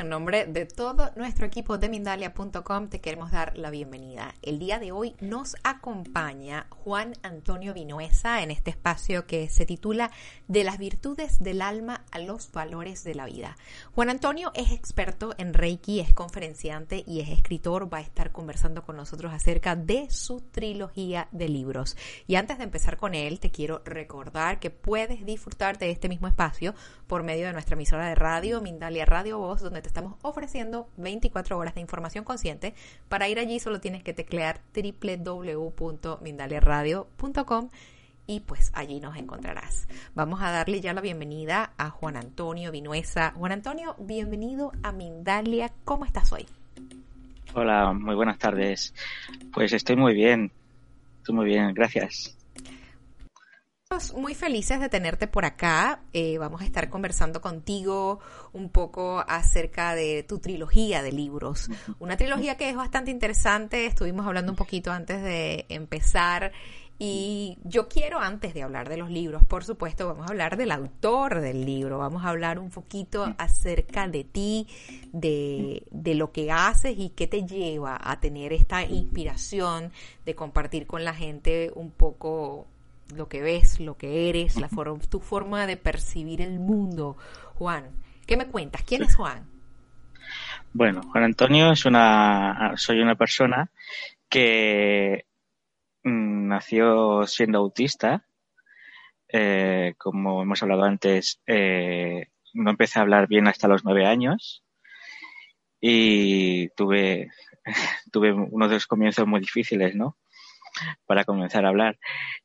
en nombre de todo nuestro equipo de Mindalia.com. Te queremos dar la bienvenida. El día de hoy nos acompaña Juan Antonio Vinuesa en este espacio que se titula De las virtudes del alma a los valores de la vida. Juan Antonio es experto en Reiki, es conferenciante y es escritor. Va a estar conversando con nosotros acerca de su trilogía de libros. Y antes de empezar con él, te quiero recordar que puedes disfrutar de este mismo espacio por medio de nuestra emisora de radio, Mindalia Radio Voz, donde te estamos ofreciendo 24 horas de información consciente. Para ir allí solo tienes que www.mindaliaradio.com y pues allí nos encontrarás. Vamos a darle ya la bienvenida a Juan Antonio Vinuesa. Juan Antonio, bienvenido a Mindalia. ¿Cómo estás hoy? Hola, muy buenas tardes. Pues estoy muy bien. Estoy muy bien, gracias muy felices de tenerte por acá. Eh, vamos a estar conversando contigo un poco acerca de tu trilogía de libros. Una trilogía que es bastante interesante. Estuvimos hablando un poquito antes de empezar. Y yo quiero, antes de hablar de los libros, por supuesto, vamos a hablar del autor del libro, vamos a hablar un poquito acerca de ti, de, de lo que haces y qué te lleva a tener esta inspiración de compartir con la gente un poco lo que ves, lo que eres, la tu forma de percibir el mundo. Juan, ¿qué me cuentas? ¿Quién es Juan? Bueno, Juan Antonio es una, soy una persona que mm, nació siendo autista. Eh, como hemos hablado antes, eh, no empecé a hablar bien hasta los nueve años y tuve, tuve unos de los comienzos muy difíciles, ¿no? Para comenzar a hablar.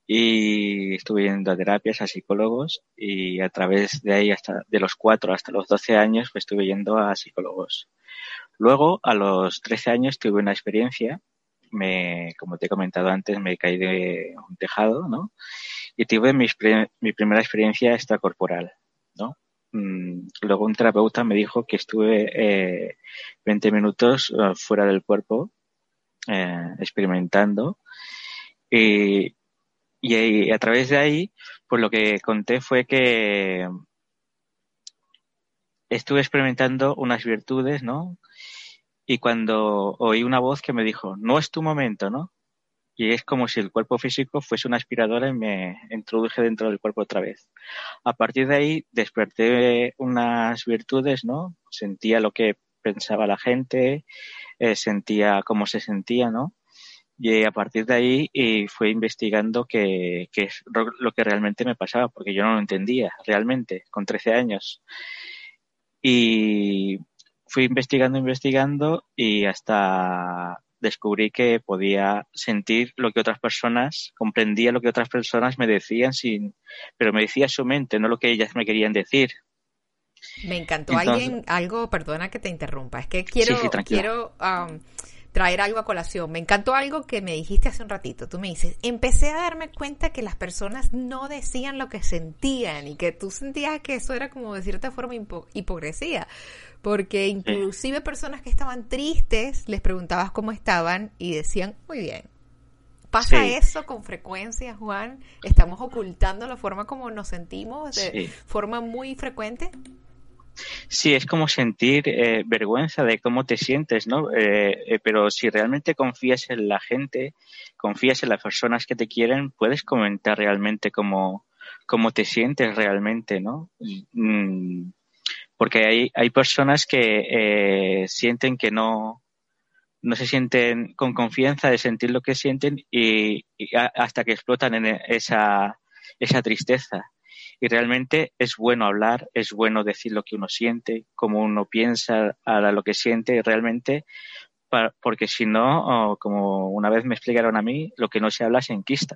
Y estuve yendo a terapias, a psicólogos y a través de ahí, hasta de los cuatro hasta los doce años, pues estuve yendo a psicólogos. Luego, a los trece años, tuve una experiencia. Me, como te he comentado antes, me caí de un tejado, ¿no? Y tuve mi, mi primera experiencia extracorporal, ¿no? Mm, luego un terapeuta me dijo que estuve eh, 20 minutos eh, fuera del cuerpo eh, experimentando y, y, a través de ahí, pues lo que conté fue que estuve experimentando unas virtudes, ¿no? Y cuando oí una voz que me dijo, no es tu momento, ¿no? Y es como si el cuerpo físico fuese una aspiradora y me introduje dentro del cuerpo otra vez. A partir de ahí desperté unas virtudes, ¿no? Sentía lo que pensaba la gente, eh, sentía cómo se sentía, ¿no? Y a partir de ahí y fui investigando qué, es lo que realmente me pasaba, porque yo no lo entendía realmente con 13 años. Y fui investigando, investigando y hasta descubrí que podía sentir lo que otras personas, comprendía lo que otras personas me decían, sin, pero me decía su mente, no lo que ellas me querían decir. Me encantó alguien, algo, perdona que te interrumpa, es que quiero, quiero um, traer algo a colación. Me encantó algo que me dijiste hace un ratito. Tú me dices, empecé a darme cuenta que las personas no decían lo que sentían y que tú sentías que eso era como de cierta forma hipocresía. Porque inclusive personas que estaban tristes, les preguntabas cómo estaban y decían, muy bien. ¿Pasa eso con frecuencia, Juan? ¿Estamos ocultando la forma como nos sentimos de forma muy frecuente? Sí, es como sentir eh, vergüenza de cómo te sientes, ¿no? Eh, eh, pero si realmente confías en la gente, confías en las personas que te quieren, puedes comentar realmente cómo, cómo te sientes realmente, ¿no? Mm, porque hay, hay personas que sienten que no, no se sienten con confianza de sentir lo que sienten y, hasta que explotan en esa, esa tristeza. Y realmente es bueno hablar, es bueno decir lo que uno siente, cómo uno piensa, a lo que siente realmente, porque si no, como una vez me explicaron a mí, lo que no se habla se enquista.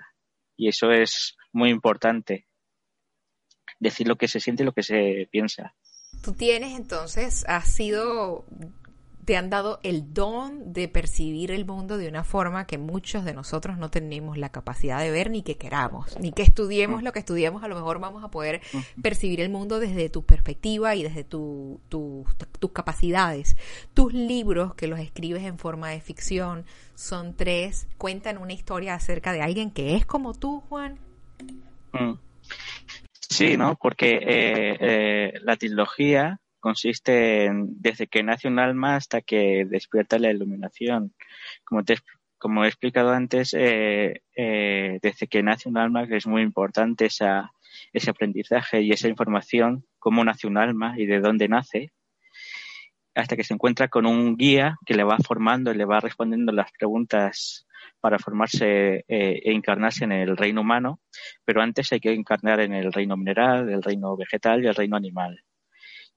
Y eso es muy importante, decir lo que se siente y lo que se piensa. Tú tienes entonces, has sido te han dado el don de percibir el mundo de una forma que muchos de nosotros no tenemos la capacidad de ver ni que queramos, ni que estudiemos mm. lo que estudiemos, a lo mejor vamos a poder mm. percibir el mundo desde tu perspectiva y desde tu, tus capacidades. Tus libros, que los escribes en forma de ficción, son tres, cuentan una historia acerca de alguien que es como tú, Juan. Mm. Sí, ¿no? Porque eh, eh, la trilogía consiste en desde que nace un alma hasta que despierta la iluminación. Como, te, como he explicado antes, eh, eh, desde que nace un alma es muy importante ese aprendizaje y esa información, cómo nace un alma y de dónde nace, hasta que se encuentra con un guía que le va formando y le va respondiendo las preguntas para formarse eh, e encarnarse en el reino humano, pero antes hay que encarnar en el reino mineral, el reino vegetal y el reino animal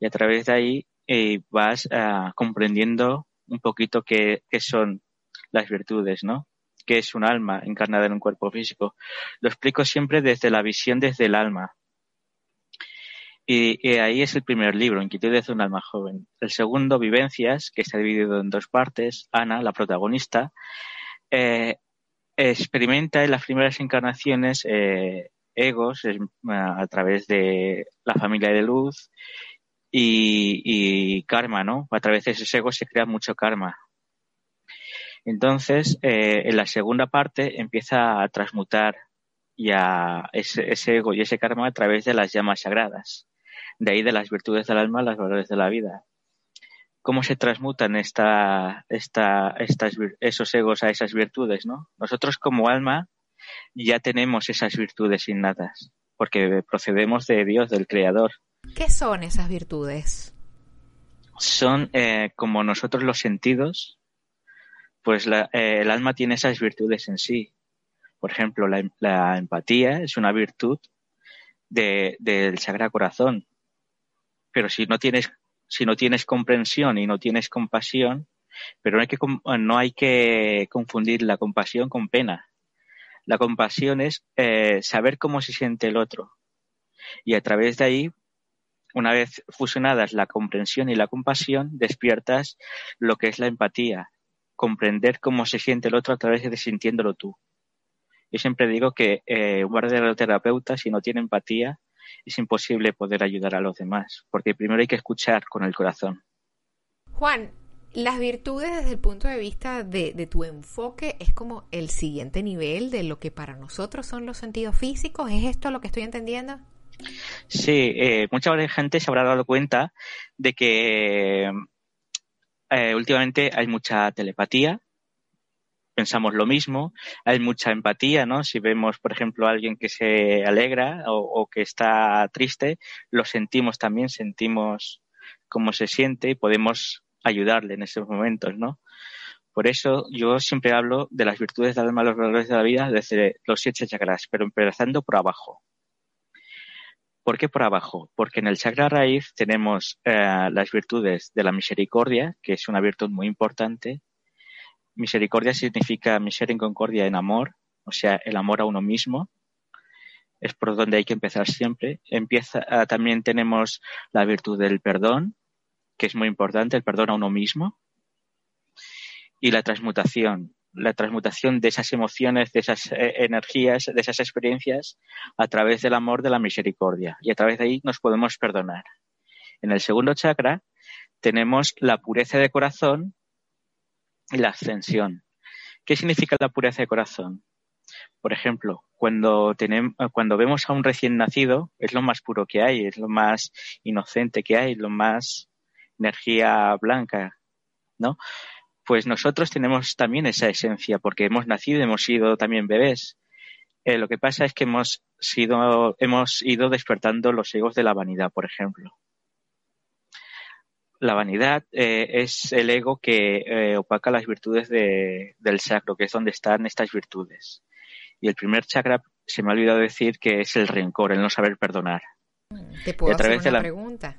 y a través de ahí eh, vas ah, comprendiendo un poquito qué, son las virtudes, ¿no? ¿Qué es un alma encarnada en un cuerpo físico? Lo explico siempre desde la visión desde el alma. Y, ahí es el primer libro, Inquietudes de un alma joven. El segundo, Vivencias, que está dividido en dos partes. Ana, la protagonista, eh, experimenta en las primeras encarnaciones eh, egos a través de la familia de luz y, karma, ¿no? A través de ese ego se crea mucho karma. Entonces, eh, en la segunda parte empieza a transmutar ya ese, ego y ese karma a través de las llamas sagradas. De ahí de las virtudes del alma, las valores de la vida. ¿Cómo se transmutan esta, esta, estas, esos egos a esas virtudes, no? Nosotros como alma ya tenemos esas virtudes innatas, porque procedemos de Dios, del Creador. ¿Qué son esas virtudes? Son eh, como nosotros los sentidos, pues eh, el alma tiene esas virtudes en sí. Por ejemplo, la, empatía es una virtud del Sagrado Corazón. Pero si no tienes, si no tienes comprensión y no tienes compasión, pero no hay que, no hay que confundir la compasión con pena. La compasión es eh, saber cómo se siente el otro. Y a través de ahí una vez fusionadas la comprensión y la compasión, despiertas lo que es la empatía, comprender cómo se siente el otro a través de sintiéndolo tú. Yo siempre digo que eh, un verdadero terapeuta, si no tiene empatía, es imposible poder ayudar a los demás, porque primero hay que escuchar con el corazón. Juan, las virtudes desde el punto de vista de, tu enfoque es como el siguiente nivel de lo que para nosotros son los sentidos físicos. ¿Es esto lo que estoy entendiendo? Sí, eh, mucha gente se habrá dado cuenta de que eh, últimamente hay mucha telepatía, pensamos lo mismo, hay mucha empatía, ¿no? Si vemos, por ejemplo, a alguien que se alegra o, que está triste, lo sentimos también, sentimos cómo se siente y podemos ayudarle en esos momentos, ¿no? Por eso yo siempre hablo de las virtudes del alma, los valores de la vida desde los siete chakras, pero empezando por abajo. ¿Por qué por abajo? Porque en el chakra raíz tenemos eh, las virtudes de la misericordia, que es una virtud muy importante. Misericordia significa misericordia en amor, o sea, el amor a uno mismo. Es por donde hay que empezar siempre. Empieza, ah, también tenemos la virtud del perdón, que es muy importante, el perdón a uno mismo. Y la transmutación, la transmutación de esas emociones, de esas eh, energías, de esas experiencias a través del amor de la misericordia. Y a través de ahí nos podemos perdonar. En el segundo chakra tenemos la pureza de corazón y la ascensión. ¿Qué significa la pureza de corazón? Por ejemplo, cuando tenemos, cuando vemos a un recién nacido, es lo más puro que hay, es lo más inocente que hay, lo más energía blanca, ¿no? Pues nosotros tenemos también esa esencia, porque hemos nacido, hemos sido también bebés. Eh, lo que pasa es que hemos sido, hemos ido despertando los egos de la vanidad, por ejemplo. La vanidad eh, es el ego que eh, opaca las virtudes de, del sacro, que es donde están estas virtudes. Y el primer chakra, se me ha olvidado decir que es el rencor, el no saber perdonar. ¿Te puedo hacer una pregunta?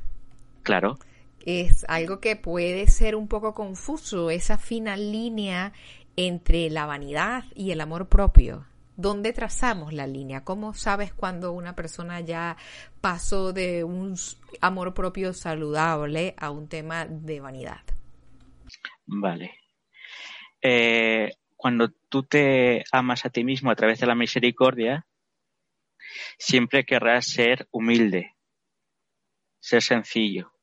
Claro. Es algo que puede ser un poco confuso, esa fina línea entre la vanidad y el amor propio. ¿Dónde trazamos la línea? ¿Cómo sabes cuando una persona ya pasó de un amor propio saludable a un tema de vanidad? Vale. Eh, cuando tú te amas a ti mismo a través de la misericordia, siempre querrás ser humilde, ser sencillo.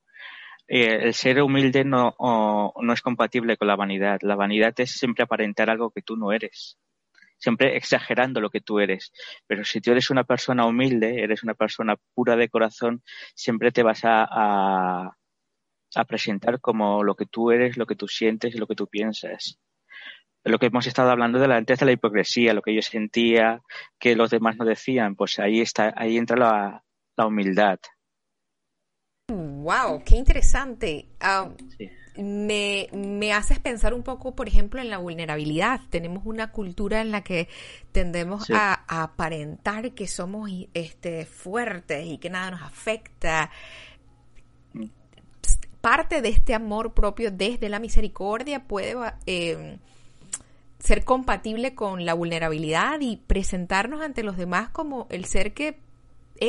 Eh, el ser humilde no, no es compatible con la vanidad. La vanidad es siempre aparentar algo que tú no eres, siempre exagerando lo que tú eres. Pero si tú eres una persona humilde, eres una persona pura de corazón, siempre te vas a, a, presentar como lo que tú eres, lo que tú sientes y lo que tú piensas lo que hemos estado hablando de la, de la hipocresía, lo que yo sentía que los demás no decían, pues ahí está, ahí entra la, humildad. Wow, qué interesante. Ah, me, me, haces pensar un poco, por ejemplo, en la vulnerabilidad. Tenemos una cultura en la que tendemos a, aparentar que somos este, fuertes y que nada nos afecta. Mm. Parte de este amor propio desde la misericordia puede eh, ser compatible con la vulnerabilidad y presentarnos ante los demás como el ser que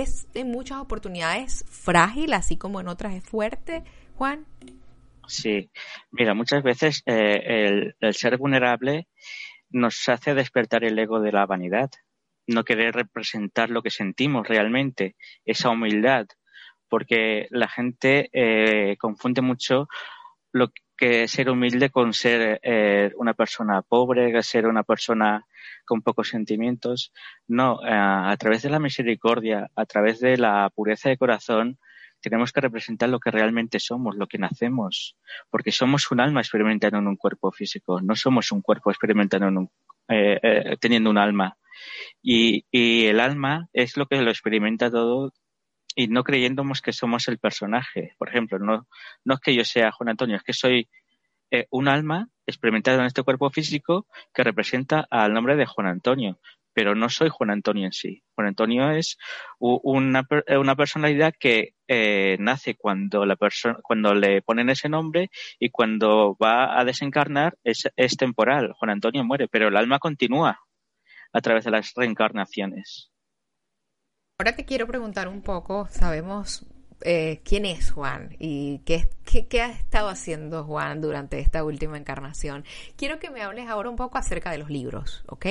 es en muchas oportunidades frágil, así como en otras es fuerte, Juan. Sí, mira, muchas veces eh, el, ser vulnerable nos hace despertar el ego de la vanidad, no querer representar lo que sentimos realmente, esa humildad, porque la gente eh, confunde mucho lo, que ser humilde con ser eh, una persona pobre, ser una persona con pocos sentimientos. No, eh, a través de la misericordia, a través de la pureza de corazón, tenemos que representar lo que realmente somos, lo que nacemos, porque somos un alma experimentando en un cuerpo físico, no somos un cuerpo experimentando en un, eh, teniendo un alma. Y, y el alma es lo que lo experimenta todo y no creyéndonos que somos el personaje. Por ejemplo, no, no es que yo sea Juan Antonio, es que soy eh, un alma experimentada en este cuerpo físico que representa al nombre de Juan Antonio, pero no soy Juan Antonio en sí. Juan Antonio es una, una personalidad que eh, nace cuando, la cuando le ponen ese nombre y cuando va a desencarnar es, es temporal. Juan Antonio muere, pero el alma continúa a través de las reencarnaciones. Ahora te quiero preguntar un poco, sabemos eh, quién es Juan y qué, qué, ha estado haciendo Juan durante esta última encarnación. Quiero que me hables ahora un poco acerca de los libros, ¿ok?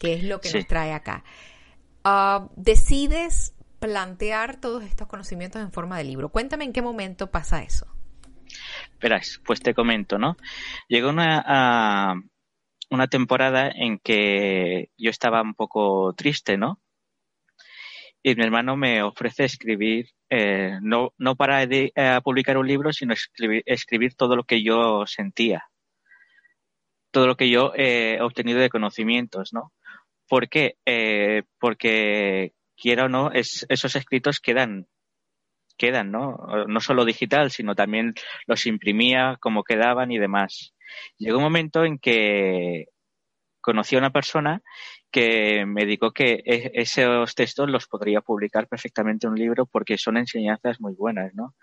Que es lo que nos trae acá. Ah, decides plantear todos estos conocimientos en forma de libro. Cuéntame en qué momento pasa eso. Verás, pues te comento, ¿no? Llegó una, una temporada en que yo estaba un poco triste, ¿no? y mi hermano me ofrece escribir, eh, no, no para eh, publicar un libro, sino escribir, escribir, todo lo que yo sentía, todo lo que yo he obtenido de conocimientos, ¿no? ¿Por qué? Eh, porque quiera o no, es, esos escritos quedan, quedan, ¿no? No solo digital, sino también los imprimía, como quedaban y demás. Llegó un momento en que conocí a una persona que me dijo que e, esos textos los podría publicar perfectamente en un libro porque son enseñanzas muy buenas, ¿no?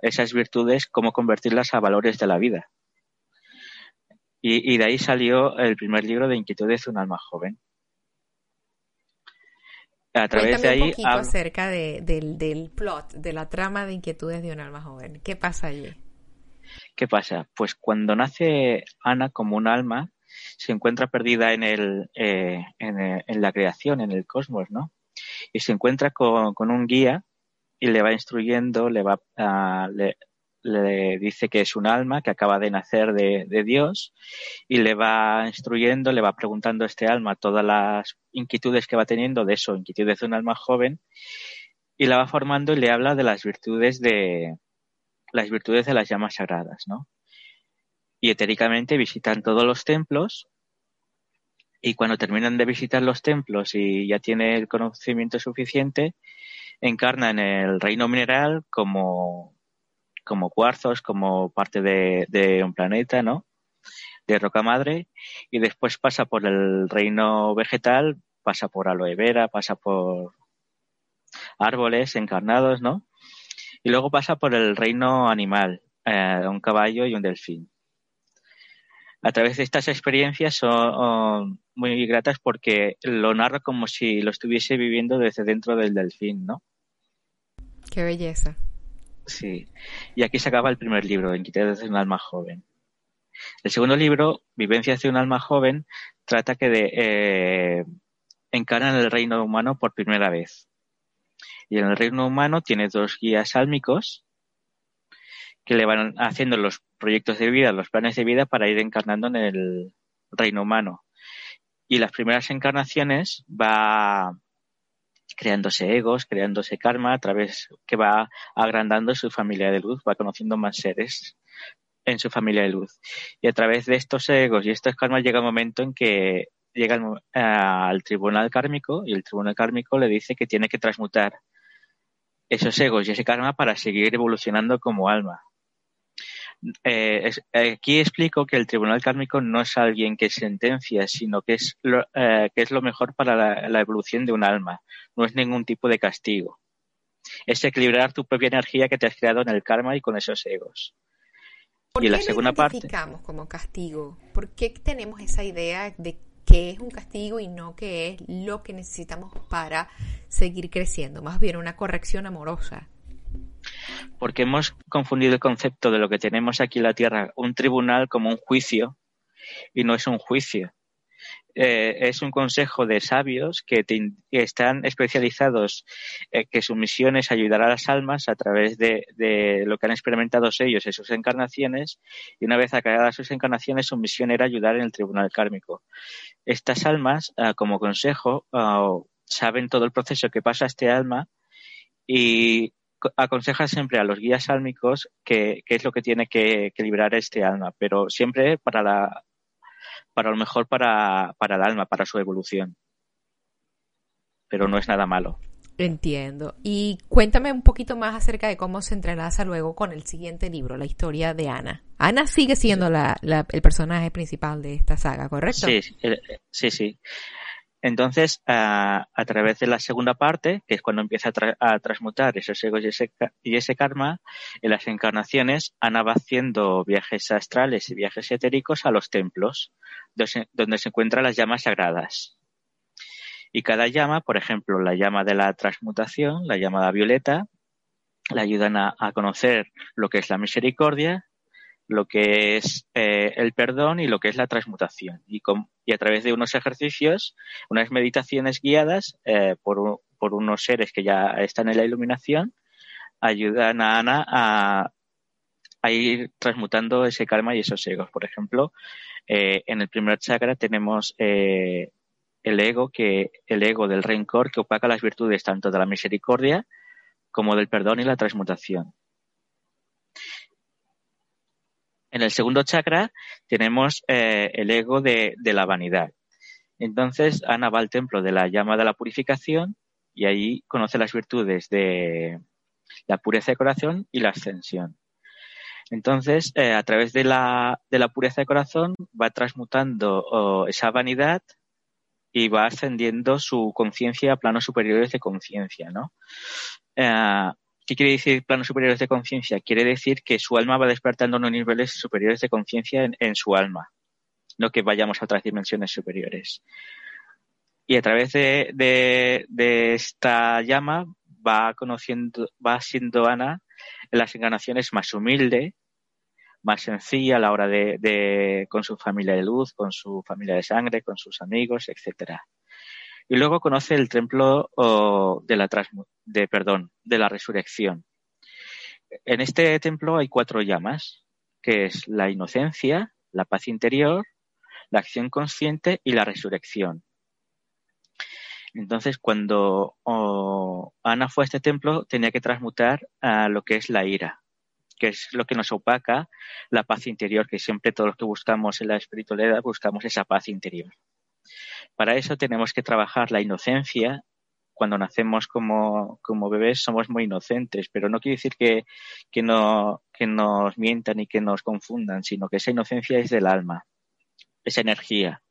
Esas virtudes, cómo convertirlas a valores de la vida. Y, de ahí salió el primer libro de Inquietudes de un alma joven. A través de ahí. un poquito acerca del, del plot, de la trama de Inquietudes de un alma joven. ¿Qué pasa allí? ¿Qué pasa? Pues cuando nace Ana como un alma, se encuentra perdida en, el, eh, eh, en, la creación, en el cosmos, ¿no? Y se encuentra con, un guía y le va instruyendo, le va, le, le dice que es un alma que acaba de nacer de, de, Dios y le va instruyendo, le va preguntando a este alma todas las inquietudes que va teniendo de eso, inquietudes de un alma joven, y la va formando y le habla de las virtudes de las virtudes de las llamas sagradas, ¿no? Y etéricamente visitan todos los templos y cuando terminan de visitar los templos y ya tiene el conocimiento suficiente, encarna en el reino mineral como como cuarzos, como parte de, un planeta, ¿no? De roca madre, y después pasa por el reino vegetal, pasa por aloe vera, pasa por árboles encarnados, ¿no? Y luego pasa por el reino animal, eh, un caballo y un delfín. A través de estas experiencias son muy gratas porque lo narra como si lo estuviese viviendo desde dentro del delfín, ¿no? Qué belleza. Sí. Y aquí se acaba el primer libro, Inquietudes de un alma joven. El segundo libro, Vivencias de un alma joven, trata que de, eh, encarnan el reino humano por primera vez. Y en el reino humano tiene dos guías álmicos que le van haciendo los proyectos de vida, los planes de vida para ir encarnando en el reino humano. Y las primeras encarnaciones va creándose egos, creándose karma a través que va agrandando su familia de luz, va conociendo más seres en su familia de luz. Y a través de estos egos y estos karmas llega un momento en que llega al tribunal kármico y el tribunal kármico le dice que tiene que transmutar esos egos y ese karma para seguir evolucionando como alma. Eh, aquí explico que el tribunal kármico no es alguien que sentencia, sino que es lo, eh, que es lo mejor para la, evolución de un alma. No es ningún tipo de castigo. Es equilibrar tu propia energía que te has creado en el karma y con esos egos. ¿Por y qué la segunda parte. como castigo? ¿Por qué tenemos esa idea de que es un castigo y no que es lo que necesitamos para seguir creciendo? Más bien una corrección amorosa porque hemos confundido el concepto de lo que tenemos aquí en la Tierra, un tribunal como un juicio, y no es un juicio. Eh, es un consejo de sabios que, están especializados, eh, que su misión es ayudar a las almas a través de, lo que han experimentado ellos en sus encarnaciones, y una vez acabadas sus encarnaciones, su misión era ayudar en el tribunal kármico. Estas almas, ah, como consejo, ah, saben todo el proceso que pasa este alma y aconseja siempre a los guías sálmicos qué es lo que tiene que, librar este alma, pero siempre para la para lo mejor para, para el alma, para su evolución. Pero no es nada malo. Entiendo. Y cuéntame un poquito más acerca de cómo se entrelaza luego con el siguiente libro, la historia de Ana. Ana sigue siendo la, el personaje principal de esta saga, ¿correcto? Sí, sí, sí. Entonces, a, través de la segunda parte, que es cuando empieza a, transmutar esos egos y ese, karma, en las encarnaciones, Ana va haciendo viajes astrales y viajes etéricos a los templos, donde se encuentran las llamas sagradas. Y cada llama, por ejemplo, la llama de la transmutación, la llamada violeta, le ayudan a conocer lo que es la misericordia, lo que es eh, el perdón y lo que es la transmutación. Y, y, a través de unos ejercicios, unas meditaciones guiadas eh, por, por, unos seres que ya están en la iluminación, ayudan a Ana a, a ir transmutando ese karma y esos egos. Por ejemplo, eh, en el primer chakra tenemos el ego que el ego del rencor que opaca las virtudes tanto de la misericordia como del perdón y la transmutación. En el segundo chakra tenemos eh, el ego de, la vanidad. Entonces Ana va al templo de la llama de la purificación y allí conoce las virtudes de la pureza de corazón y la ascensión. Entonces, eh, a través de la, pureza de corazón va transmutando esa vanidad y va ascendiendo su conciencia a planos superiores de conciencia, ¿no? Eh, ¿Qué quiere decir planos superiores de conciencia? Quiere decir que su alma va despertando unos niveles superiores de conciencia en, su alma, no que vayamos a otras dimensiones superiores. Y a través de, esta llama va conociendo, va siendo Ana en las encarnaciones más humilde, más sencilla a la hora de, con su familia de luz, con su familia de sangre, con sus amigos, etcétera. Y luego conoce el templo de la perdón, de la resurrección. en este templo hay cuatro llamas, que es la inocencia, la paz interior, la acción consciente y la resurrección. Entonces, cuando Ana fue a este templo, tenía que transmutar a lo que es la ira, que es lo que nos opaca la paz interior, que siempre todos los que buscamos en la espiritualidad buscamos esa paz interior. Para eso tenemos que trabajar la inocencia. Cuando nacemos como, como bebés somos muy inocentes, pero no quiere decir que, que, no, que nos mientan y que nos confundan, sino que esa inocencia es del alma, esa energía.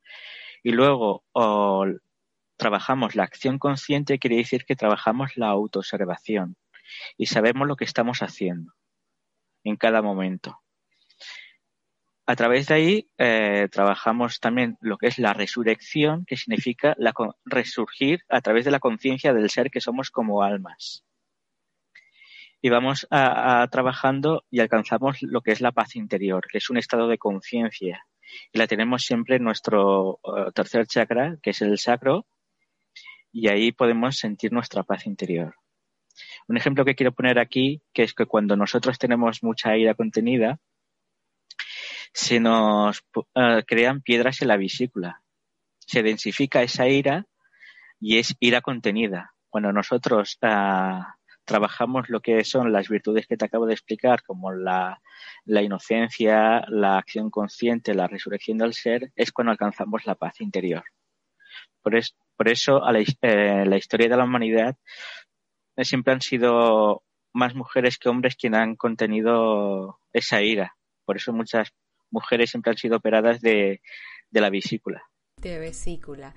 Y luego trabajamos la acción consciente, quiere decir que trabajamos la autoobservación y sabemos lo que estamos haciendo en cada momento. A través de ahí eh, trabajamos también lo que es la resurrección, que significa la, resurgir a través de la conciencia del ser que somos como almas. Y vamos a, trabajando y alcanzamos lo que es la paz interior, que es un estado de conciencia. Y la tenemos siempre en nuestro eh, tercer chakra, que es el sacro, y ahí podemos sentir nuestra paz interior. Un ejemplo que quiero poner aquí, que es que cuando nosotros tenemos mucha ira contenida, se nos eh, crean piedras en la vesícula. Se densifica esa ira y es ira contenida. Cuando nosotros eh, trabajamos lo que son las virtudes que te acabo de explicar, como la, inocencia, la acción consciente, la resurrección del ser, es cuando alcanzamos la paz interior. Por, eso, a la, eh, la historia de la humanidad siempre han sido más mujeres que hombres quienes han contenido esa ira. Por eso muchas mujeres siempre han sido operadas de, la vesícula. De vesícula.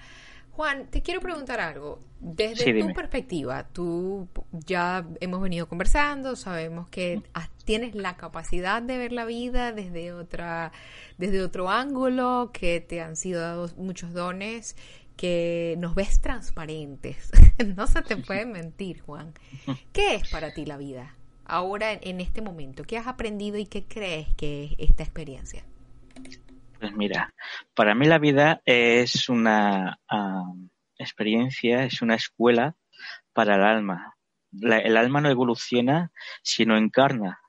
Juan, te quiero preguntar algo. Desde tu perspectiva, tú ya hemos venido conversando, sabemos que tienes la capacidad de ver la vida desde otra, desde otro ángulo, que te han sido dados muchos dones, que nos ves transparentes. no se te puede mentir, Juan. ¿Qué es para ti la vida? Ahora en este momento? ¿Qué has aprendido y qué crees que es esta experiencia? Pues mira, para mí la vida es una experiencia, es una escuela para el alma. el alma no evoluciona, sino encarna.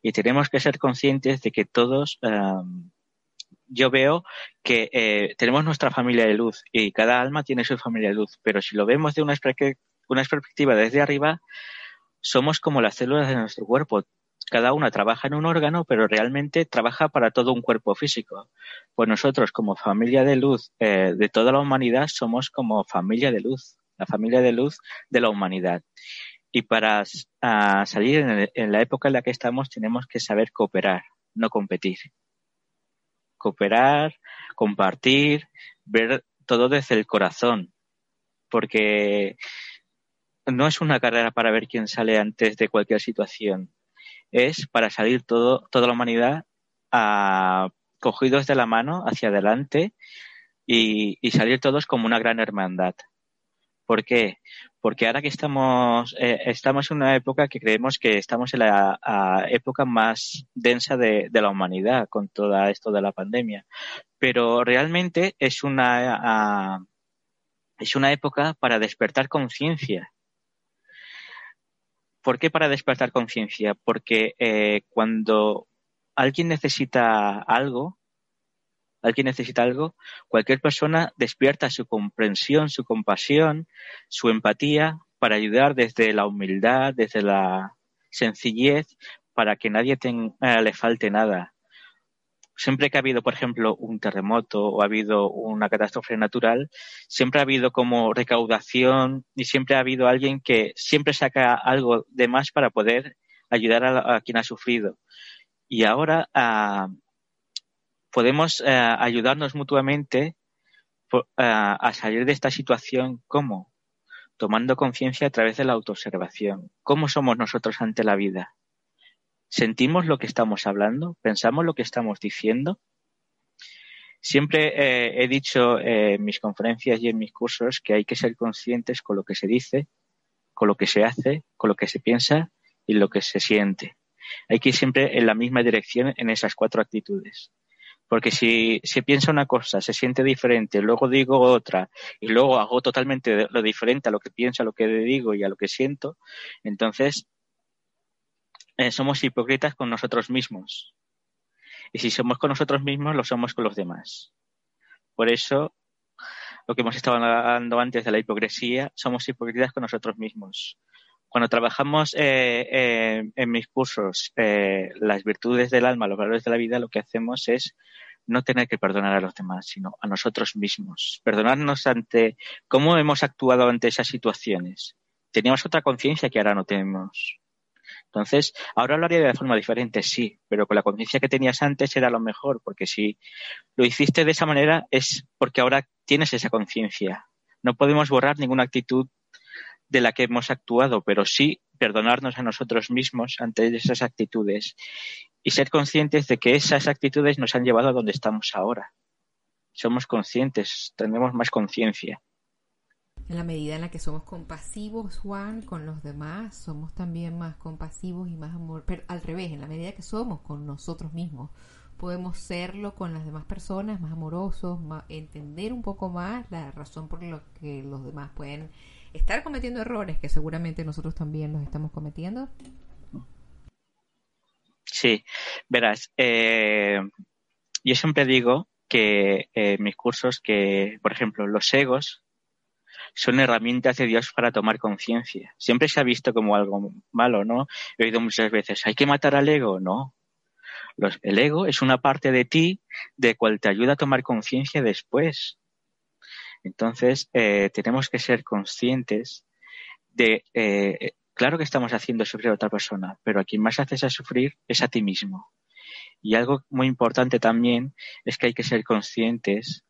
Y tenemos que ser conscientes de que todos, yo veo que eh, tenemos nuestra familia de luz y cada alma tiene su familia de luz, pero si lo vemos de una perspectiva desde arriba, somos como las células de nuestro cuerpo. Cada una trabaja en un órgano, pero realmente trabaja para todo un cuerpo físico. Pues nosotros, como familia de luz eh, de toda la humanidad, somos como familia de luz, la familia de luz de la humanidad. Y para salir en, en la época en la que estamos, tenemos que saber cooperar, no competir. Cooperar, compartir, ver todo desde el corazón. Porque no es una carrera para ver quién sale antes de cualquier situación. Es para salir todo, toda la humanidad a, cogidos de la mano hacia adelante y, salir todos como una gran hermandad. ¿Por qué? Porque ahora que estamos, eh, estamos en una época que creemos que estamos en la época más densa de, la humanidad con todo esto de la pandemia. Pero realmente es una, es una época para despertar conciencia ¿Por qué para despertar conciencia? Porque eh, cuando alguien necesita algo, alguien necesita algo, cualquier persona despierta su comprensión, su compasión, su empatía para ayudar desde la humildad, desde la sencillez, para que nadie eh, le falte nada siempre que ha habido, por ejemplo, un terremoto o ha habido una catástrofe natural, siempre ha habido como recaudación y siempre ha habido alguien que siempre saca algo de más para poder ayudar a, quien ha sufrido. Y ahora ah, podemos ah, ayudarnos mutuamente ah, a salir de esta situación. ¿Cómo? Tomando conciencia a través de la autoobservación. ¿Cómo somos nosotros ante la vida? ¿Sentimos lo que estamos hablando? ¿Pensamos lo que estamos diciendo? Siempre eh, he dicho en mis conferencias y en mis cursos que hay que ser conscientes con lo que se dice, con lo que se hace, con lo que se piensa y lo que se siente. Hay que ir siempre en la misma dirección en esas cuatro actitudes. Porque si se piensa una cosa, se siente diferente, luego digo otra y luego hago totalmente lo diferente a lo que pienso, a lo que digo y a lo que siento, entonces eh, somos hipócritas con nosotros mismos. Y si somos con nosotros mismos, lo somos con los demás. Por eso, lo que hemos estado hablando antes de la hipocresía, somos hipócritas con nosotros mismos. Cuando trabajamos eh, eh, en mis cursos las virtudes del alma, los valores de la vida, lo que hacemos es no tener que perdonar a los demás, sino a nosotros mismos. Perdonarnos ante cómo hemos actuado ante esas situaciones. Teníamos otra conciencia que ahora no tenemos. Entonces, ahora lo haría de forma diferente, sí, pero con la conciencia que tenías antes era lo mejor, porque si lo hiciste de esa manera es porque ahora tienes esa conciencia. No podemos borrar ninguna actitud de la que hemos actuado, pero sí perdonarnos a nosotros mismos ante esas actitudes y ser conscientes de que esas actitudes nos han llevado a donde estamos ahora. Somos conscientes, tenemos más conciencia. En la medida en la que somos compasivos, Juan, con los demás, somos también más compasivos y más amor. Pero al revés, en la medida que somos con nosotros mismos, podemos serlo con las demás personas, más amorosos, entender un poco más la razón por la que los demás pueden estar cometiendo errores, que seguramente nosotros también los estamos cometiendo. Sí, verás, eh, yo siempre digo que eh, mis cursos, que, por ejemplo, los egos son herramientas de Dios para tomar conciencia. Siempre se ha visto como algo malo, ¿no? He oído muchas veces, ¿hay que matar al ego? No. el ego es una parte de ti de cual te ayuda a tomar conciencia después. Entonces, eh, tenemos que ser conscientes de, eh, claro que estamos haciendo sufrir a otra persona, pero a quien más haces a sufrir es a ti mismo. Y algo muy importante también es que hay que ser conscientes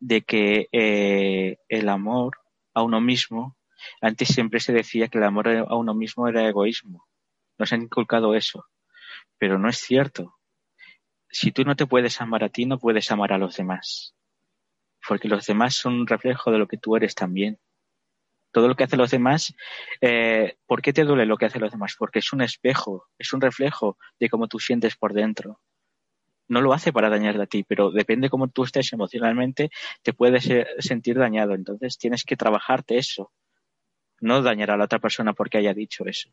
de que eh, el amor a uno mismo, antes siempre se decía que el amor a uno mismo era egoísmo. Nos han inculcado eso, pero no es cierto. Si tú no te puedes amar a ti, no puedes amar a los demás, porque los demás son un reflejo de lo que tú eres también. Todo lo que hacen los demás, eh, ¿por qué te duele lo que hacen los demás? Porque es un espejo, es un reflejo de cómo tú sientes por dentro no lo hace para dañarte a ti, pero depende cómo tú estés emocionalmente, te puedes sentir dañado. Entonces tienes que trabajarte eso, no dañar a la otra persona porque haya dicho eso.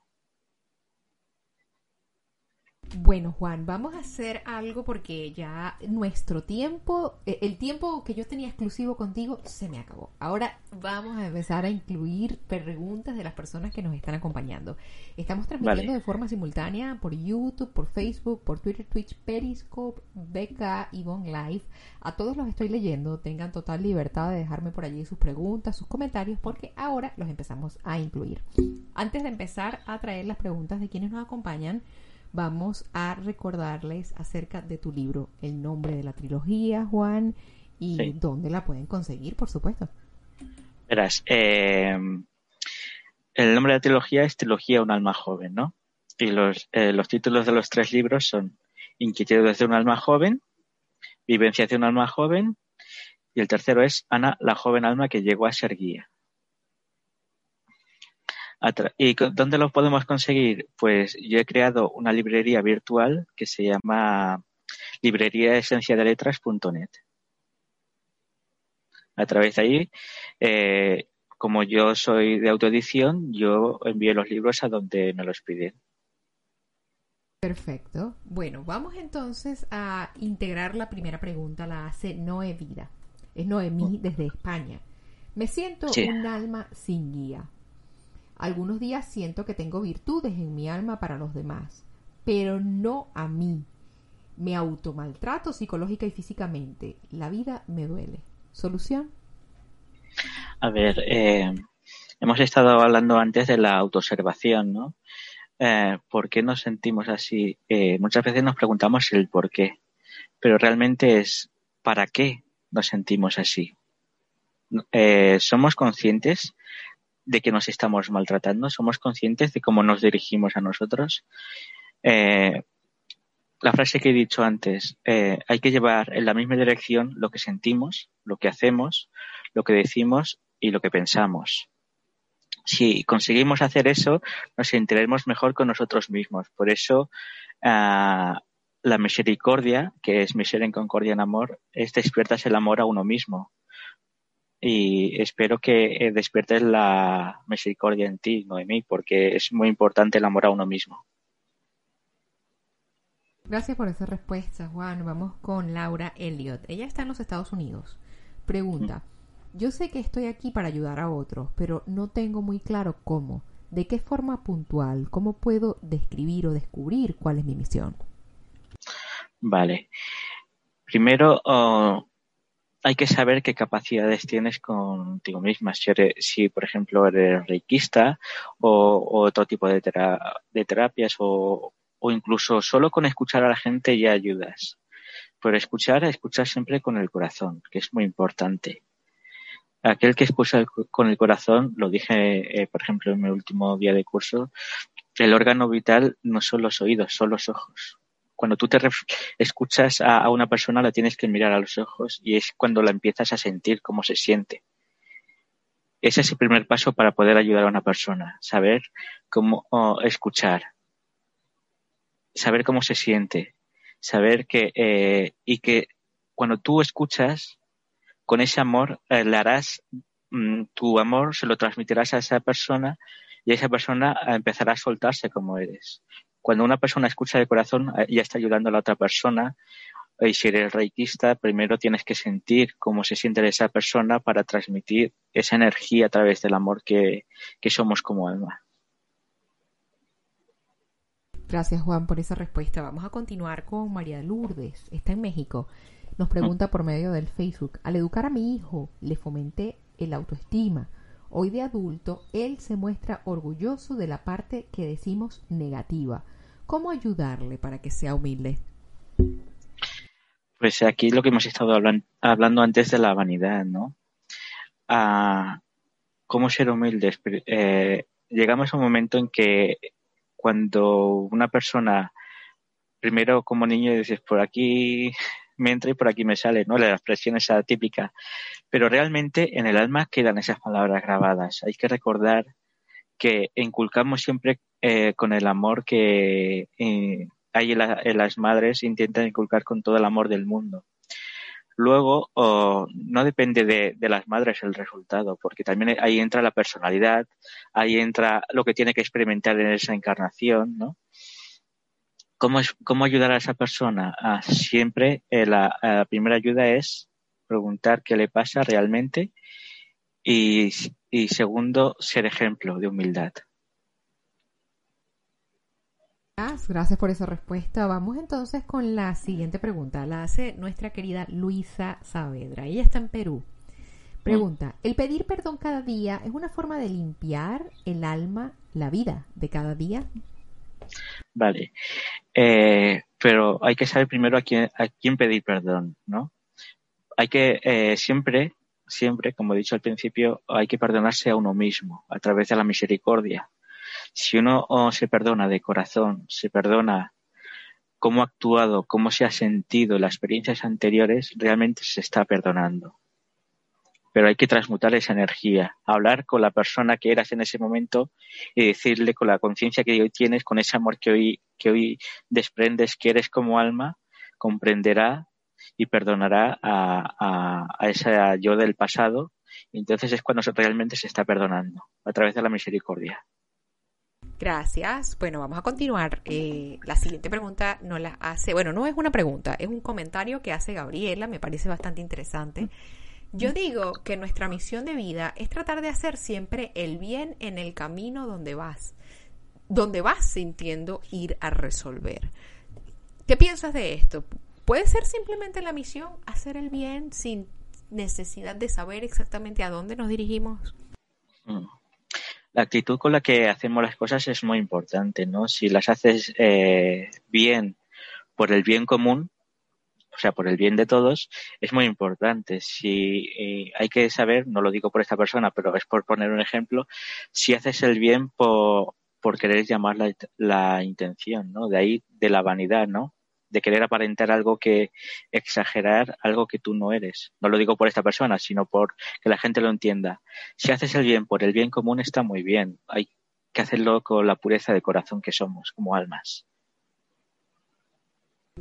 Bueno, Juan, vamos a hacer algo porque ya nuestro tiempo, eh, el tiempo que yo tenía exclusivo contigo se me acabó. Ahora vamos a empezar a incluir preguntas de las personas que nos están acompañando. Estamos transmitiendo de forma simultánea por YouTube, por Facebook, por Twitter, Twitch, Periscope, BK, Yvonne Live. A todos los estoy leyendo. Tengan total libertad de dejarme por allí sus preguntas, sus comentarios, porque ahora los empezamos a incluir. Antes de empezar a traer las preguntas de quienes nos acompañan, vamos a recordarles acerca de tu libro, el nombre de la trilogía, Juan, y dónde la pueden conseguir, por supuesto. Verás, eh, el nombre de la trilogía es Trilogía Un alma joven, ¿no? Y los, eh, los títulos de los tres libros son Inquietudes de un alma joven, Vivencia de un alma joven, y el tercero es Ana, la joven alma que llegó a ser guía. ¿Y dónde lo podemos conseguir? Pues yo he creado una librería virtual que se llama libreriaesenciadeletras.net. A través de ahí, eh, como yo soy de autoedición, yo envío los libros a donde me los piden. Perfecto. Bueno, vamos entonces a integrar la primera pregunta, la hace Noé Vida. Es Noemí mm. desde España. Me siento un alma sin guía. Algunos días siento que tengo virtudes en mi alma para los demás, pero no a mí. Me automaltrato psicológica y físicamente. La vida me duele. ¿Solución? A ver, eh, hemos estado hablando antes de la autoobservación, ¿no? Eh, ¿Por qué nos sentimos así? Eh, muchas veces nos preguntamos el por qué, pero realmente es ¿para qué nos sentimos así? ¿Somos conscientes de que nos estamos maltratando, somos conscientes de cómo nos dirigimos a nosotros. Eh, la frase que he dicho antes, eh, hay que llevar en la misma dirección lo que sentimos, lo que hacemos, lo que decimos y lo que pensamos. Si conseguimos hacer eso, nos sentiremos mejor con nosotros mismos. Por eso, ah, la misericordia, que es miseria en concordia en amor, es despiertas el amor a uno mismo y espero que eh, despiertes la misericordia en ti, Noemí, porque es muy importante el amor a uno mismo. Gracias por esa respuesta, Juan. Vamos con Laura Elliot. Ella está en los Estados Unidos. Pregunta, yo sé que estoy aquí para ayudar a otros, pero no tengo muy claro cómo. ¿De qué forma puntual? ¿Cómo puedo describir o descubrir cuál es mi misión? Vale. Primero, oh, hay que saber qué capacidades tienes contigo misma. Si, si por ejemplo, eres reikista o, otro tipo de, terapias o, o, incluso solo con escuchar a la gente ya ayudas. Pero escuchar, escuchar siempre con el corazón, que es muy importante. Aquel que escucha con el corazón, lo dije, eh, por ejemplo, en mi último día de curso, el órgano vital no son los oídos, son los ojos cuando tú te escuchas a, una persona la tienes que mirar a los ojos y es cuando la empiezas a sentir cómo se siente. Ese es el primer paso para poder ayudar a una persona, saber cómo escuchar, saber cómo se siente, saber que eh, y que cuando tú escuchas con ese amor eh, le harás mm, tu amor se lo transmitirás a esa persona y esa persona empezará a soltarse como eres cuando una persona escucha de corazón, eh, ya está ayudando a la otra persona. Y si eres reikista, primero tienes que sentir cómo se siente esa persona para transmitir esa energía a través del amor que, somos como alma. Gracias Juan por esa respuesta. Vamos a continuar con María Lourdes. Está en México. Nos pregunta por medio del Facebook. Al educar a mi hijo, le fomenté el autoestima. Hoy de adulto, él se muestra orgulloso de la parte que decimos negativa. ¿Cómo ayudarle para que sea humilde? Pues aquí lo que hemos estado hablando antes de la vanidad, ¿no? ¿Cómo ser humildes? Eh, llegamos a un momento en que cuando una persona, primero como niño dices, por aquí me entra y por aquí me sale, ¿no? La expresión esa típica. Pero realmente en el alma quedan esas palabras grabadas. Hay que recordar que inculcamos siempre eh, con el amor que eh, hay en, las madres, intentan inculcar con todo el amor del mundo. Luego, no depende de, de, las madres el resultado, porque también ahí entra la personalidad, ahí entra lo que tiene que experimentar en esa encarnación, ¿no? ¿Cómo, cómo ayudar a esa persona? Ah, siempre eh, la, la primera ayuda es preguntar qué le pasa realmente y y segundo, ser ejemplo de humildad. Gracias por esa respuesta. Vamos entonces con la siguiente pregunta. La hace nuestra querida Luisa Saavedra. Ella está en Perú. Pregunta, ¿el pedir perdón cada día es una forma de limpiar el alma, la vida de cada día? Vale, eh, pero hay que saber primero a quién, a quién pedir perdón, ¿no? Hay que eh, siempre siempre, como he dicho al principio, hay que perdonarse a uno mismo a través de la misericordia. Si uno oh, se perdona de corazón, se perdona cómo ha actuado, cómo se ha sentido en las experiencias anteriores, realmente se está perdonando. Pero hay que transmutar esa energía, hablar con la persona que eras en ese momento y decirle con la conciencia que hoy tienes, con ese amor que hoy, que hoy desprendes, que eres como alma, comprenderá y perdonará a, a, esa yo del pasado. Y entonces es cuando realmente se está perdonando, a través de la misericordia. Gracias. Bueno, vamos a continuar. Eh, la siguiente pregunta no la hace, bueno, no es una pregunta, es un comentario que hace Gabriela, me parece bastante interesante. Yo digo que nuestra misión de vida es tratar de hacer siempre el bien en el camino donde vas, donde vas sintiendo ir a resolver. ¿Qué piensas de esto? Puede ser simplemente la misión hacer el bien sin necesidad de saber exactamente a dónde nos dirigimos. Mm. La actitud con la que hacemos las cosas es muy importante, ¿no? Si las haces eh, bien por el bien común, o sea, por el bien de todos, es muy importante. Si eh, hay que saber, no lo digo por esta persona, pero es por poner un ejemplo, si haces el bien por, por querer llamar la, la intención, ¿no? De ahí, de la vanidad, ¿no? de querer aparentar algo que exagerar algo que tú no eres. No lo digo por esta persona, sino por que la gente lo entienda. Si haces el bien por el bien común está muy bien. Hay que hacerlo con la pureza de corazón que somos como almas.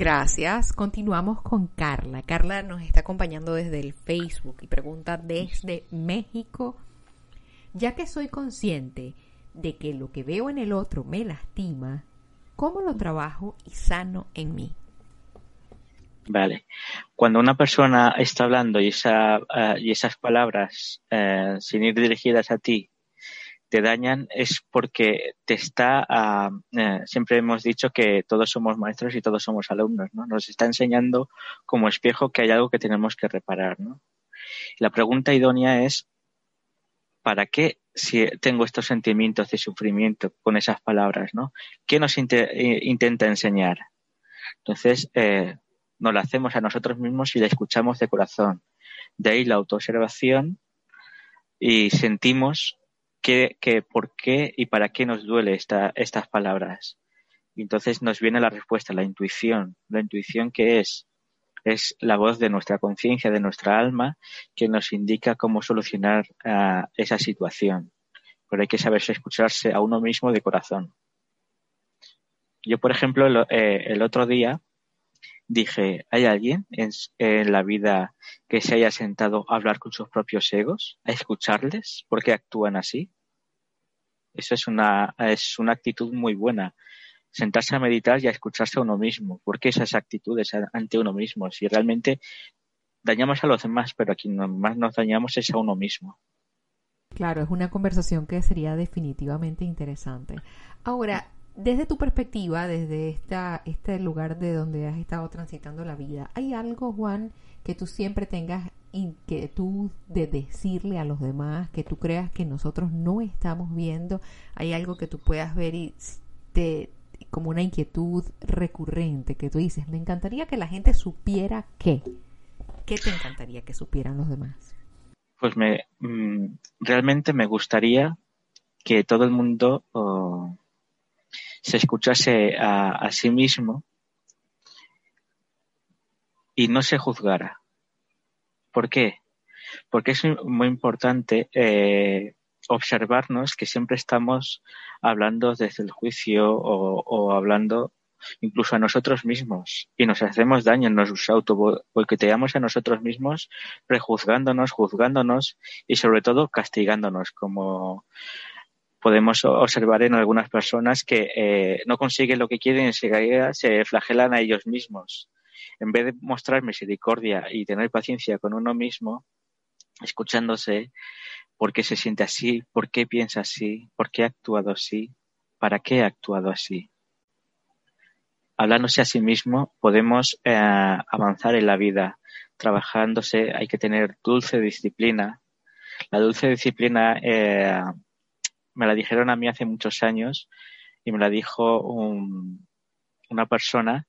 Gracias. Continuamos con Carla. Carla nos está acompañando desde el Facebook y pregunta desde México. Ya que soy consciente de que lo que veo en el otro me lastima, ¿Cómo lo trabajo y sano en mí? Vale. Cuando una persona está hablando y, esa, eh, y esas palabras, eh, sin ir dirigidas a ti, te dañan, es porque te está, ah, eh, siempre hemos dicho que todos somos maestros y todos somos alumnos, ¿no? Nos está enseñando como espejo que hay algo que tenemos que reparar, ¿no? La pregunta idónea es, ¿para qué si tengo estos sentimientos de sufrimiento con esas palabras, ¿no? ¿Qué nos intenta enseñar? Entonces, eh, nos la hacemos a nosotros mismos y la escuchamos de corazón. De ahí la autoobservación y sentimos que, por qué y para qué nos duele esta, estas palabras. Y entonces nos viene la respuesta, la intuición. La intuición que es, es la voz de nuestra conciencia, de nuestra alma, que nos indica cómo solucionar uh, esa situación. Pero hay que saberse escucharse a uno mismo de corazón. Yo, por ejemplo, eh, el otro día dije, ¿hay alguien en, la vida que se haya sentado a hablar con sus propios egos, a escucharles? ¿Por qué actúan así? Eso es una, es una actitud muy buena. Sentarse a meditar y a escucharse a uno mismo. ¿Por qué esas actitudes ante uno mismo? Si realmente dañamos a los demás, pero a quien más nos dañamos es a uno mismo. Claro, es una conversación que sería definitivamente interesante. Ahora, desde tu perspectiva, desde esta, este lugar de donde has estado transitando la vida, ¿hay algo, Juan, que tú siempre tengas inquietud de decirle a los demás, que tú creas que nosotros no estamos viendo? ¿Hay algo que tú puedas ver y te, como una inquietud recurrente que tú dices, me encantaría que la gente supiera qué? ¿Qué te encantaría que supieran los demás? Pues me mm, realmente me gustaría que todo el mundo oh, se escuchase a, sí mismo y no se juzgara. ¿Por qué? Porque es muy importante eh, observarnos que siempre estamos hablando desde el juicio o, hablando incluso a nosotros mismos y nos hacemos daño, nos auto boicoteamos a nosotros mismos, prejuzgándonos, juzgándonos y sobre todo castigándonos como podemos observar en algunas personas que eh, no consiguen lo que quieren y se flagelan a ellos mismos. En vez de mostrar misericordia y tener paciencia con uno mismo, escuchándose por qué se siente así, por qué piensa así, por qué ha actuado así, para qué ha actuado así. Hablándose a sí mismo, podemos eh, avanzar en la vida. Trabajándose hay que tener dulce disciplina. La dulce disciplina eh, me la dijeron a mí hace muchos años y me la dijo una persona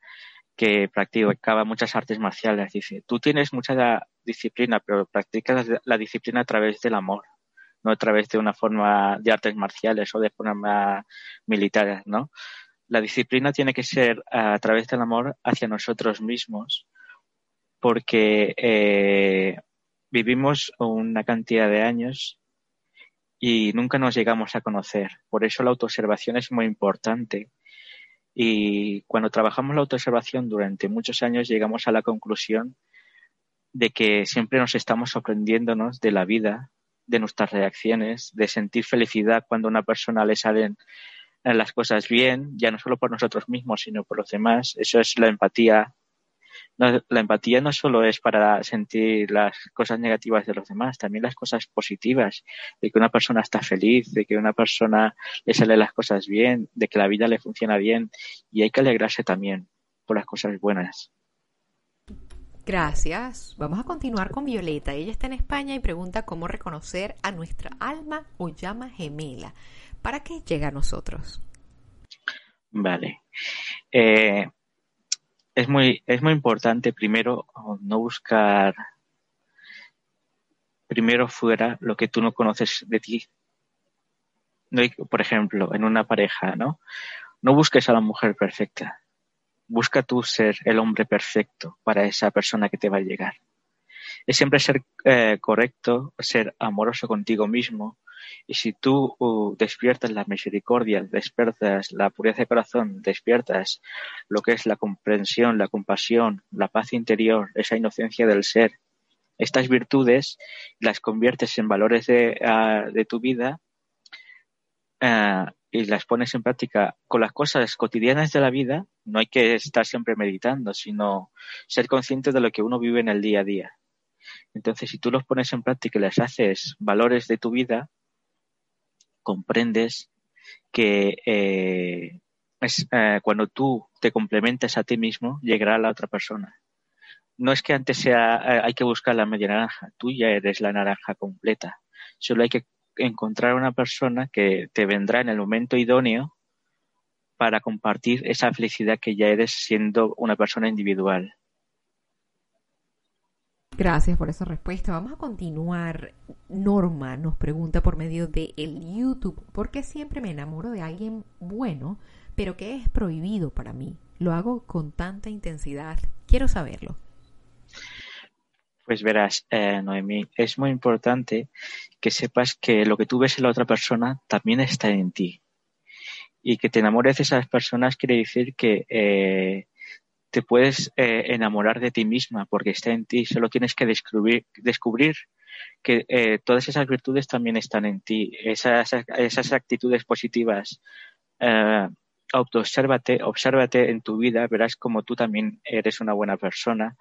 que practicaba muchas artes marciales. Dice, tú tienes mucha disciplina, pero practicas la disciplina a través del amor, no a través de una forma de artes marciales o de forma militar, ¿no? La disciplina tiene que ser a través del amor hacia nosotros mismos, porque eh, vivimos una cantidad de años y nunca nos llegamos a conocer. Por eso la autoobservación es muy importante. Y cuando trabajamos la autoobservación durante muchos años llegamos a la conclusión de que siempre nos estamos sorprendiéndonos de la vida, de nuestras reacciones, de sentir felicidad cuando a una persona le salen las cosas bien, ya no solo por nosotros mismos, sino por los demás. Eso es la empatía la empatía no solo es para sentir las cosas negativas de los demás, también las cosas positivas, de que una persona está feliz, de que una persona le sale las cosas bien, de que la vida le funciona bien y hay que alegrarse también por las cosas buenas. Gracias. Vamos a continuar con Violeta. Ella está en España y pregunta cómo reconocer a nuestra alma o llama gemela. ¿Para qué llega a nosotros? Vale. Eh, es muy, es muy importante primero no buscar primero fuera lo que tú no conoces de ti. No por ejemplo, en una pareja, ¿no? No busques a la mujer perfecta. Busca tú ser el hombre perfecto para esa persona que te va a llegar. Es siempre ser eh, correcto, ser amoroso contigo mismo, y si tú uh, despiertas la misericordia, despiertas la pureza de corazón, despiertas lo que es la comprensión, la compasión, la paz interior, esa inocencia del ser, estas virtudes las conviertes en valores de, ah, tu vida, ah, y las pones en práctica con las cosas cotidianas de la vida, no hay que estar siempre meditando, sino ser consciente de lo que uno vive en el día a día. Entonces, si tú los pones en práctica y les haces valores de tu vida, comprendes que eh, es, eh, cuando tú te complementas a ti mismo, llegará la otra persona. No es que antes sea, eh, hay que buscar la media naranja, tú ya eres la naranja completa. Solo hay que encontrar una persona que te vendrá en el momento idóneo para compartir esa felicidad que ya eres siendo una persona individual. Gracias por esa respuesta. Vamos a continuar. Norma nos pregunta por medio de el YouTube, ¿por qué siempre me enamoro de alguien bueno, pero que es prohibido para mí? Lo hago con tanta intensidad. Quiero saberlo. Pues verás, eh, Noemí, es muy importante que sepas que lo que tú ves en la otra persona también está en ti. Y que te enamores de esas personas quiere decir que eh, te puedes eh, enamorar de ti misma porque está en ti. Solo tienes que descubrir, descubrir que eh, todas esas virtudes también están en ti. Esas, esas actitudes positivas. Eh, autoobsérvate, obsérvate en tu vida, verás como tú también eres una buena persona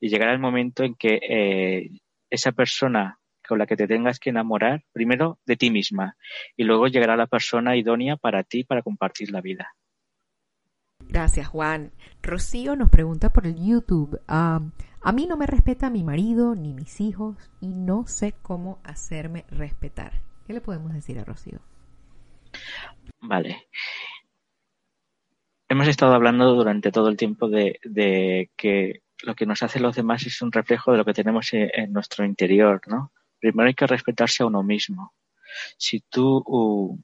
y llegará el momento en que eh, esa persona con la que te tengas que enamorar, primero de ti misma y luego llegará la persona idónea para ti para compartir la vida. Gracias, Juan. Rocío nos pregunta por el YouTube. a mí no me respeta mi marido ni mis hijos y no sé cómo hacerme respetar. ¿Qué le podemos decir a Rocío? Vale. Hemos estado hablando durante todo el tiempo de, que lo que nos hacen los demás es un reflejo de lo que tenemos en, nuestro interior, ¿no? Primero hay que respetarse a uno mismo. Si tú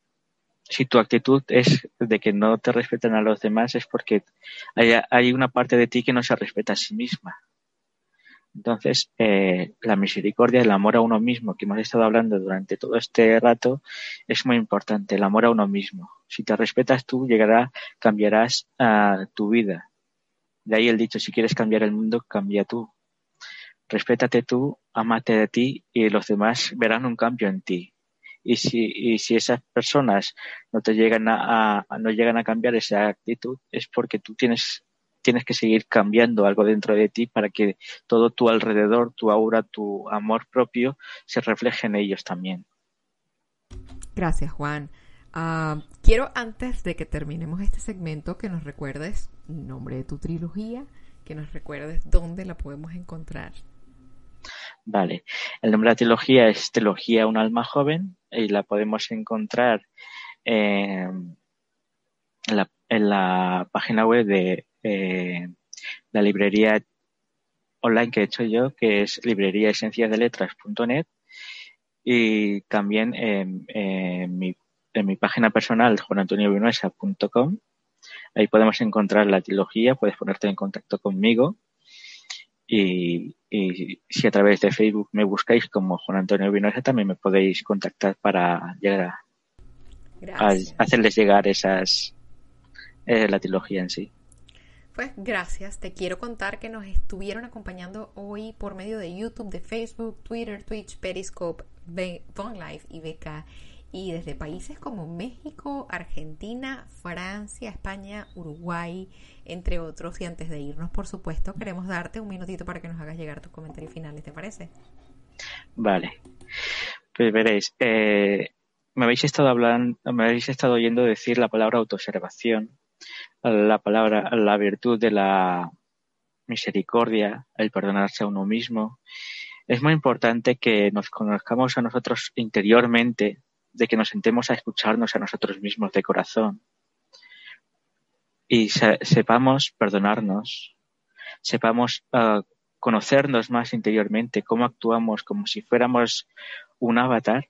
si tu actitud es de que no te respetan a los demás es porque hay, una parte de ti que no se respeta a sí misma. Entonces, eh, la misericordia, el amor a uno mismo, que hemos estado hablando durante todo este rato, es muy importante, el amor a uno mismo. Si te respetas tú, llegará, cambiarás a tu vida. De ahí el dicho, si quieres cambiar el mundo, cambia tú. Respétate tú, amate de ti y los demás verán un cambio en ti y si, y si esas personas no te llegan a, no llegan a cambiar esa actitud es porque tú tienes tienes que seguir cambiando algo dentro de ti para que todo tu alrededor, tu aura, tu amor propio se refleje en ellos también. Gracias, Juan. Ah, quiero antes de que terminemos este segmento que nos recuerdes nombre de tu trilogía, que nos recuerdes dónde la podemos encontrar. Vale. El nombre de la trilogía es Trilogía Un alma joven y la podemos encontrar en, la, página web de eh, la librería online que he hecho yo, que es libreriaesenciasdeletras.net y también en, mi, en mi página personal, juanantoniovinuesa.com. Ahí podemos encontrar la trilogía, puedes ponerte en contacto conmigo y, si a través de Facebook me buscáis como Juan Antonio Vinosa, también me podéis contactar para llegar a, hacerles llegar esas eh, la trilogía en sí. Pues gracias. Te quiero contar que nos estuvieron acompañando hoy por medio de YouTube, de Facebook, Twitter, Twitch, Periscope, Phone Live y BK y desde países como México, Argentina, Francia, España, Uruguay, entre otros. Y antes de irnos, por supuesto, queremos darte un minutito para que nos hagas llegar tus comentarios finales, ¿te parece? Vale. Pues veréis, eh, me habéis estado hablando, me habéis estado oyendo decir la palabra autoobservación, la palabra, la virtud de la misericordia, el perdonarse a uno mismo. Es muy importante que nos conozcamos a nosotros interiormente de que nos sentemos a escucharnos a nosotros mismos de corazón y sepamos perdonarnos, sepamos uh, conocernos más interiormente, cómo actuamos como si fuéramos un avatar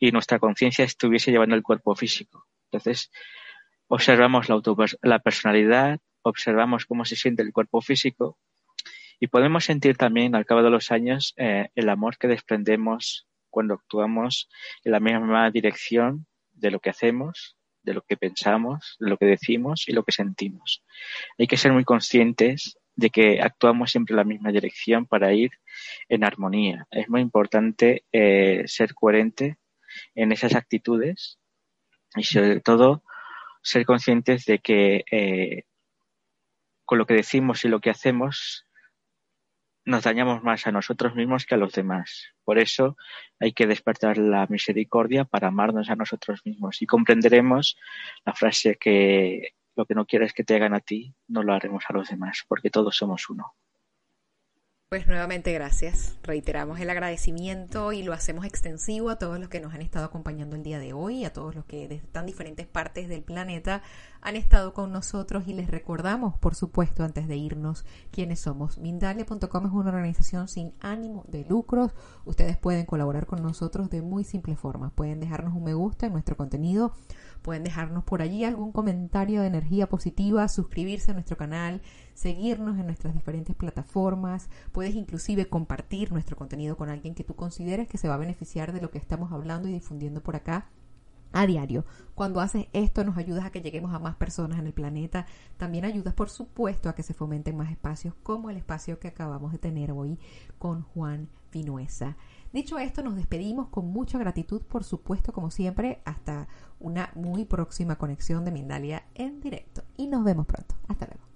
y nuestra conciencia estuviese llevando el cuerpo físico. Entonces, observamos la, la personalidad, observamos cómo se siente el cuerpo físico y podemos sentir también al cabo de los años eh, el amor que desprendemos cuando actuamos en la misma dirección de lo que hacemos, de lo que pensamos, de lo que decimos y lo que sentimos. Hay que ser muy conscientes de que actuamos siempre en la misma dirección para ir en armonía. Es muy importante eh, ser coherente en esas actitudes y sobre todo ser conscientes de que eh, con lo que decimos y lo que hacemos nos dañamos más a nosotros mismos que a los demás. Por eso hay que despertar la misericordia para amarnos a nosotros mismos y comprenderemos la frase que lo que no quieres que te hagan a ti, no lo haremos a los demás, porque todos somos uno. Pues nuevamente gracias. Reiteramos el agradecimiento y lo hacemos extensivo a todos los que nos han estado acompañando el día de hoy, a todos los que desde tan diferentes partes del planeta han estado con nosotros y les recordamos, por supuesto, antes de irnos, quiénes somos. Mindalia.com es una organización sin ánimo de lucros. Ustedes pueden colaborar con nosotros de muy simple forma. Pueden dejarnos un me gusta en nuestro contenido Pueden dejarnos por allí algún comentario de energía positiva, suscribirse a nuestro canal, seguirnos en nuestras diferentes plataformas. Puedes inclusive compartir nuestro contenido con alguien que tú consideres que se va a beneficiar de lo que estamos hablando y difundiendo por acá a diario. Cuando haces esto nos ayudas a que lleguemos a más personas en el planeta. También ayudas, por supuesto, a que se fomenten más espacios como el espacio que acabamos de tener hoy con Juan Vinuesa. Dicho esto, nos despedimos con mucha gratitud, por supuesto, como siempre, hasta una muy próxima conexión de Mindalia en directo. Y nos vemos pronto. Hasta luego.